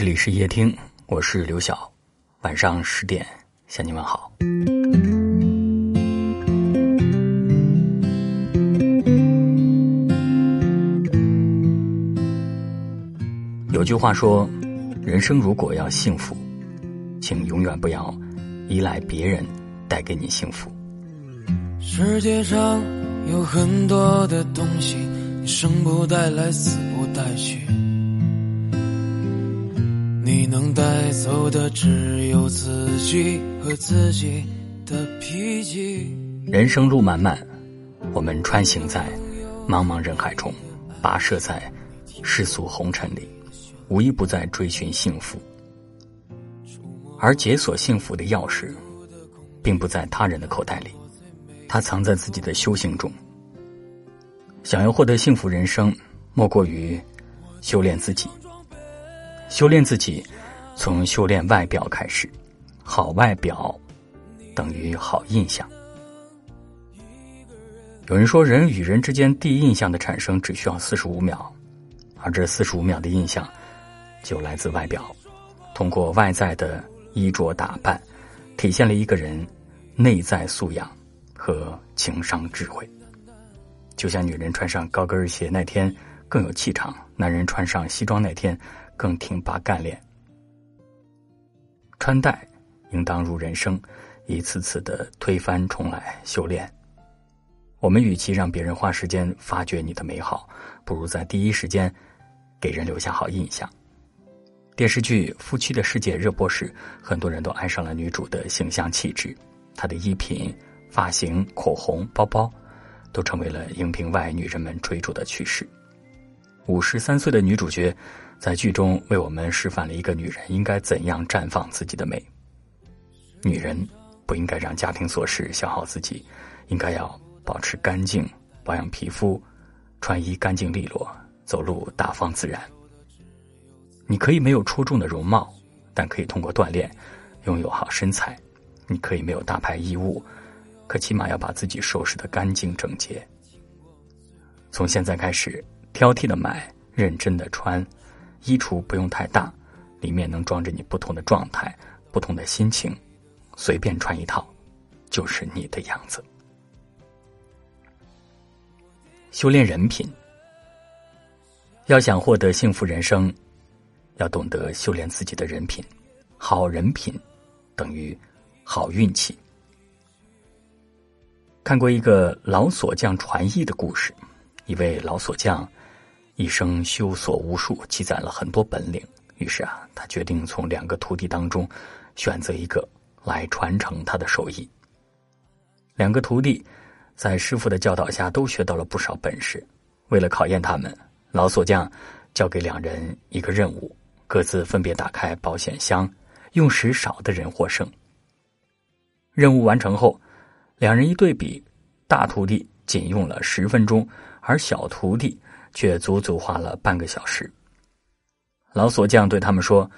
这里是夜听，我是刘晓，晚上十点向你问好。有句话说，人生如果要幸福，请永远不要依赖别人带给你幸福。世界上有很多的东西，生不带来，死不带去。你能带走的只有自己和自己的脾气。人生路漫漫，我们穿行在茫茫人海中，跋涉在世俗红尘里。无一不在追寻幸福，而解锁幸福的钥匙，并不在他人的口袋里，它藏在自己的修行中。想要获得幸福人生，莫过于修炼自己。修炼自己，从修炼外表开始，好外表等于好印象。有人说，人与人之间第一印象的产生只需要四十五秒，而这四十五秒的印象。就来自外表，通过外在的衣着打扮，体现了一个人内在素养和情商智慧。就像女人穿上高跟鞋那天更有气场，男人穿上西装那天更挺拔干练。穿戴应当如人生，一次次的推翻重来修炼。我们与其让别人花时间发掘你的美好，不如在第一时间给人留下好印象。电视剧《夫妻的世界》热播时，很多人都爱上了女主的形象气质，她的衣品、发型、口红、包包，都成为了荧屏外女人们追逐的趋势。五十三岁的女主角，在剧中为我们示范了一个女人应该怎样绽放自己的美。女人不应该让家庭琐事消耗自己，应该要保持干净，保养皮肤，穿衣干净利落，走路大方自然。你可以没有出众的容貌，但可以通过锻炼拥有好身材。你可以没有大牌衣物，可起码要把自己收拾的干净整洁。从现在开始，挑剔的买，认真的穿，衣橱不用太大，里面能装着你不同的状态、不同的心情，随便穿一套，就是你的样子。修炼人品，要想获得幸福人生。要懂得修炼自己的人品，好人品等于好运气。看过一个老锁匠传艺的故事，一位老锁匠一生修锁无数，积攒了很多本领。于是啊，他决定从两个徒弟当中选择一个来传承他的手艺。两个徒弟在师傅的教导下都学到了不少本事。为了考验他们，老锁匠交给两人一个任务。各自分别打开保险箱，用时少的人获胜。任务完成后，两人一对比，大徒弟仅用了十分钟，而小徒弟却足足花了半个小时。老锁匠对他们说：“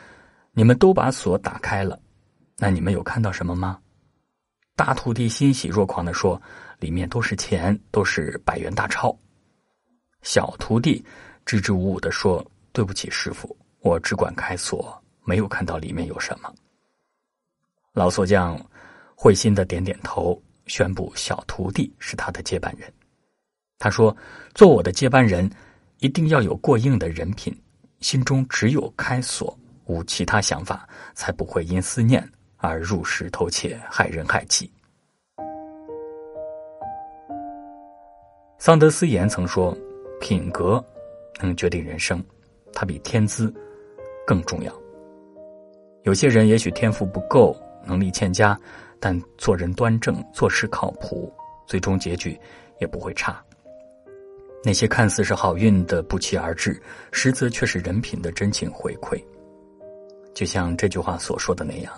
你们都把锁打开了，那你们有看到什么吗？”大徒弟欣喜若狂的说：“里面都是钱，都是百元大钞。”小徒弟支支吾吾的说：“对不起，师傅。”我只管开锁，没有看到里面有什么。老锁匠会心的点点头，宣布小徒弟是他的接班人。他说：“做我的接班人，一定要有过硬的人品，心中只有开锁，无其他想法，才不会因思念而入室偷窃，害人害己。”桑德斯言曾说：“品格能决定人生，它比天资。”更重要。有些人也许天赋不够，能力欠佳，但做人端正，做事靠谱，最终结局也不会差。那些看似是好运的不期而至，实则却是人品的真情回馈。就像这句话所说的那样，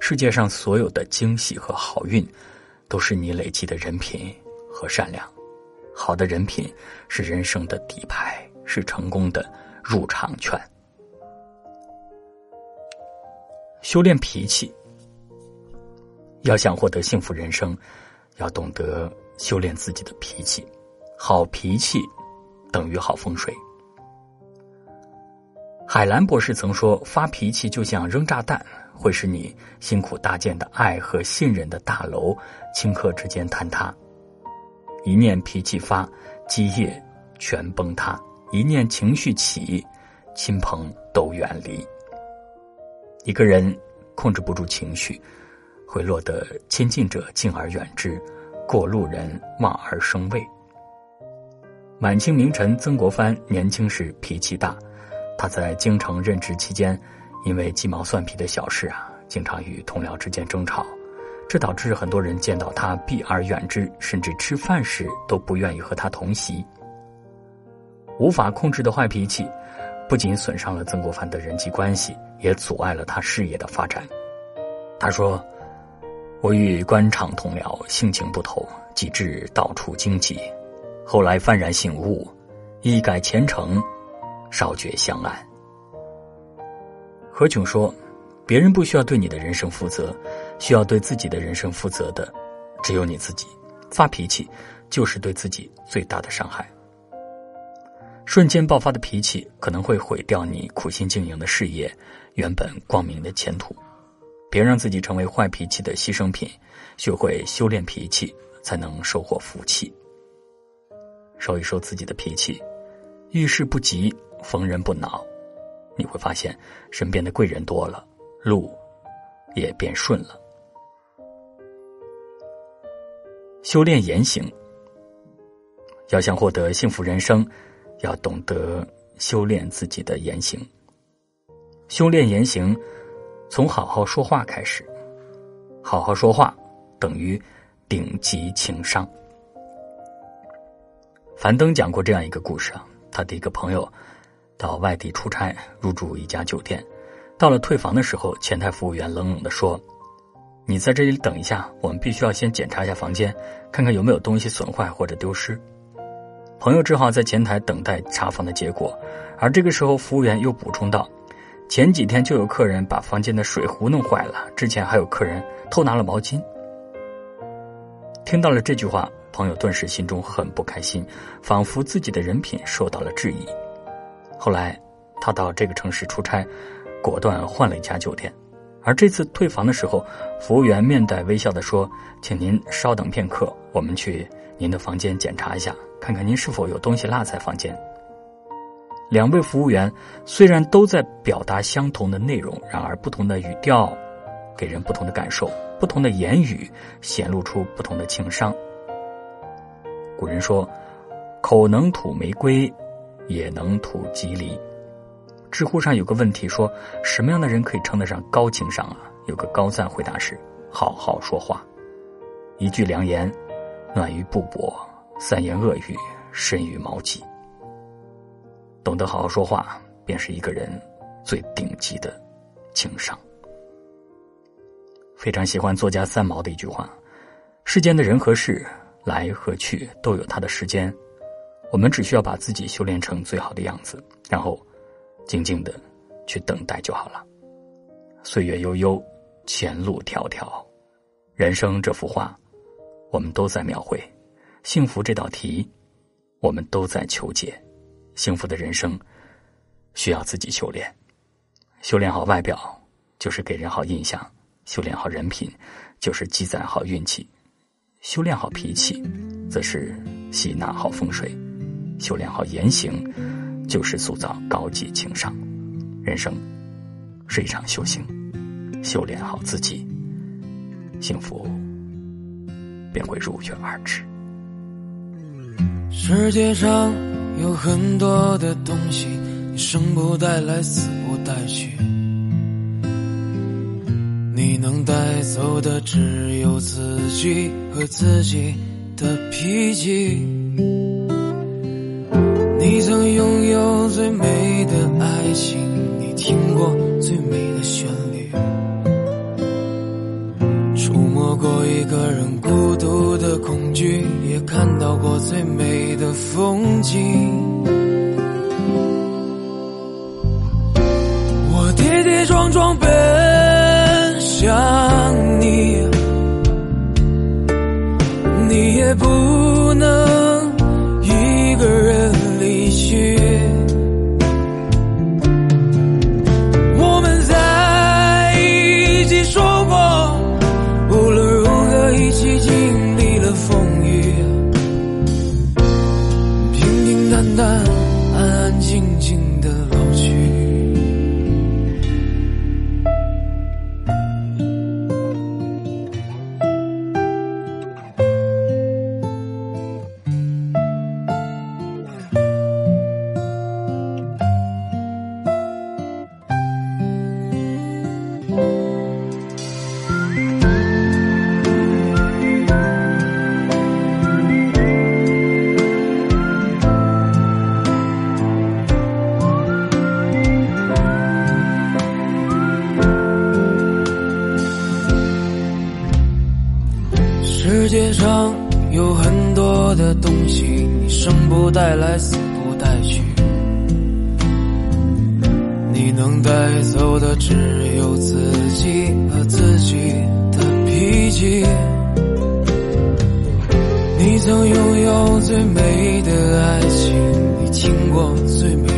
世界上所有的惊喜和好运，都是你累积的人品和善良。好的人品是人生的底牌，是成功的入场券。修炼脾气，要想获得幸福人生，要懂得修炼自己的脾气。好脾气等于好风水。海兰博士曾说：“发脾气就像扔炸弹，会使你辛苦搭建的爱和信任的大楼顷刻之间坍塌。一念脾气发，基业全崩塌；一念情绪起，亲朋都远离。一个人控制不住情绪，会落得亲近者敬而远之，过路人望而生畏。”满清名臣曾国藩年轻时脾气大，他在京城任职期间，因为鸡毛蒜皮的小事啊，经常与同僚之间争吵，这导致很多人见到他避而远之，甚至吃饭时都不愿意和他同席。无法控制的坏脾气，不仅损伤了曾国藩的人际关系，也阻碍了他事业的发展。他说：“我与官场同僚性情不同，几至到处荆棘。”后来幡然醒悟，一改前程，少觉相安。何炅说：“别人不需要对你的人生负责，需要对自己的人生负责的，只有你自己。发脾气就是对自己最大的伤害。瞬间爆发的脾气可能会毁掉你苦心经营的事业，原本光明的前途。别让自己成为坏脾气的牺牲品，学会修炼脾气，才能收获福气。”收一收自己的脾气，遇事不急，逢人不恼，你会发现身边的贵人多了，路也变顺了。修炼言行，要想获得幸福人生，要懂得修炼自己的言行。修炼言行，从好好说话开始。好好说话，等于顶级情商。樊登讲过这样一个故事啊，他的一个朋友到外地出差，入住一家酒店，到了退房的时候，前台服务员冷冷的说：“你在这里等一下，我们必须要先检查一下房间，看看有没有东西损坏或者丢失。”朋友只好在前台等待查房的结果，而这个时候，服务员又补充道：“前几天就有客人把房间的水壶弄坏了，之前还有客人偷拿了毛巾。”听到了这句话。朋友顿时心中很不开心，仿佛自己的人品受到了质疑。后来，他到这个城市出差，果断换了一家酒店。而这次退房的时候，服务员面带微笑的说：“请您稍等片刻，我们去您的房间检查一下，看看您是否有东西落在房间。”两位服务员虽然都在表达相同的内容，然而不同的语调，给人不同的感受，不同的言语显露出不同的情商。古人说：“口能吐玫瑰，也能吐吉利。”知乎上有个问题说：“什么样的人可以称得上高情商啊？”有个高赞回答是：“好好说话，一句良言，暖于布帛；三言恶语，深于矛戟。”懂得好好说话，便是一个人最顶级的情商。非常喜欢作家三毛的一句话：“世间的人和事。”来和去都有它的时间，我们只需要把自己修炼成最好的样子，然后静静的去等待就好了。岁月悠悠，前路迢迢，人生这幅画，我们都在描绘；幸福这道题，我们都在求解。幸福的人生需要自己修炼，修炼好外表就是给人好印象，修炼好人品就是积攒好运气。修炼好脾气，则是吸纳好风水；修炼好言行，就是塑造高级情商。人生是一场修行，修炼好自己，幸福便会如约而至。世界上有很多的东西，你生不带来，死不带去。你能带走的只有自己和自己的脾气。你曾拥有最美的爱情，你听过最美的旋律，触摸过一个人孤独的恐惧，也看到过最美的风景。有很多的东西，你生不带来，死不带去。你能带走的只有自己和自己的脾气。你曾拥有最美的爱情，你听过最美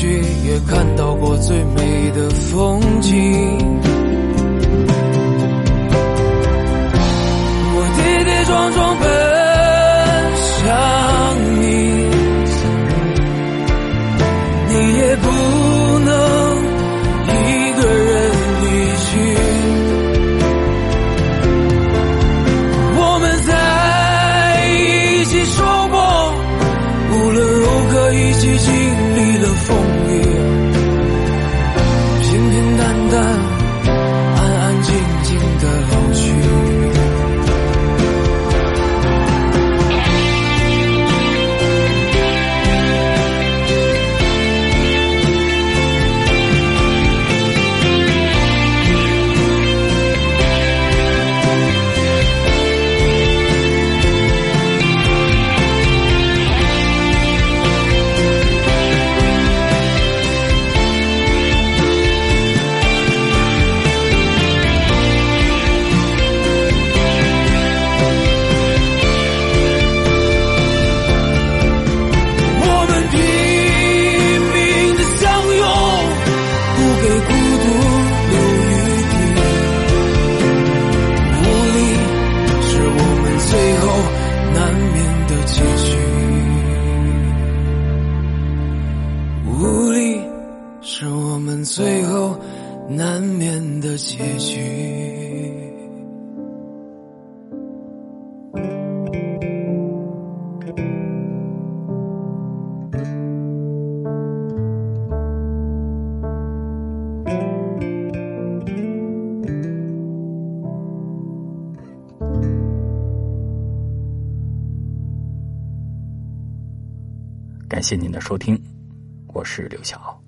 也看到过最美的风景。感谢您的收听，我是刘晓，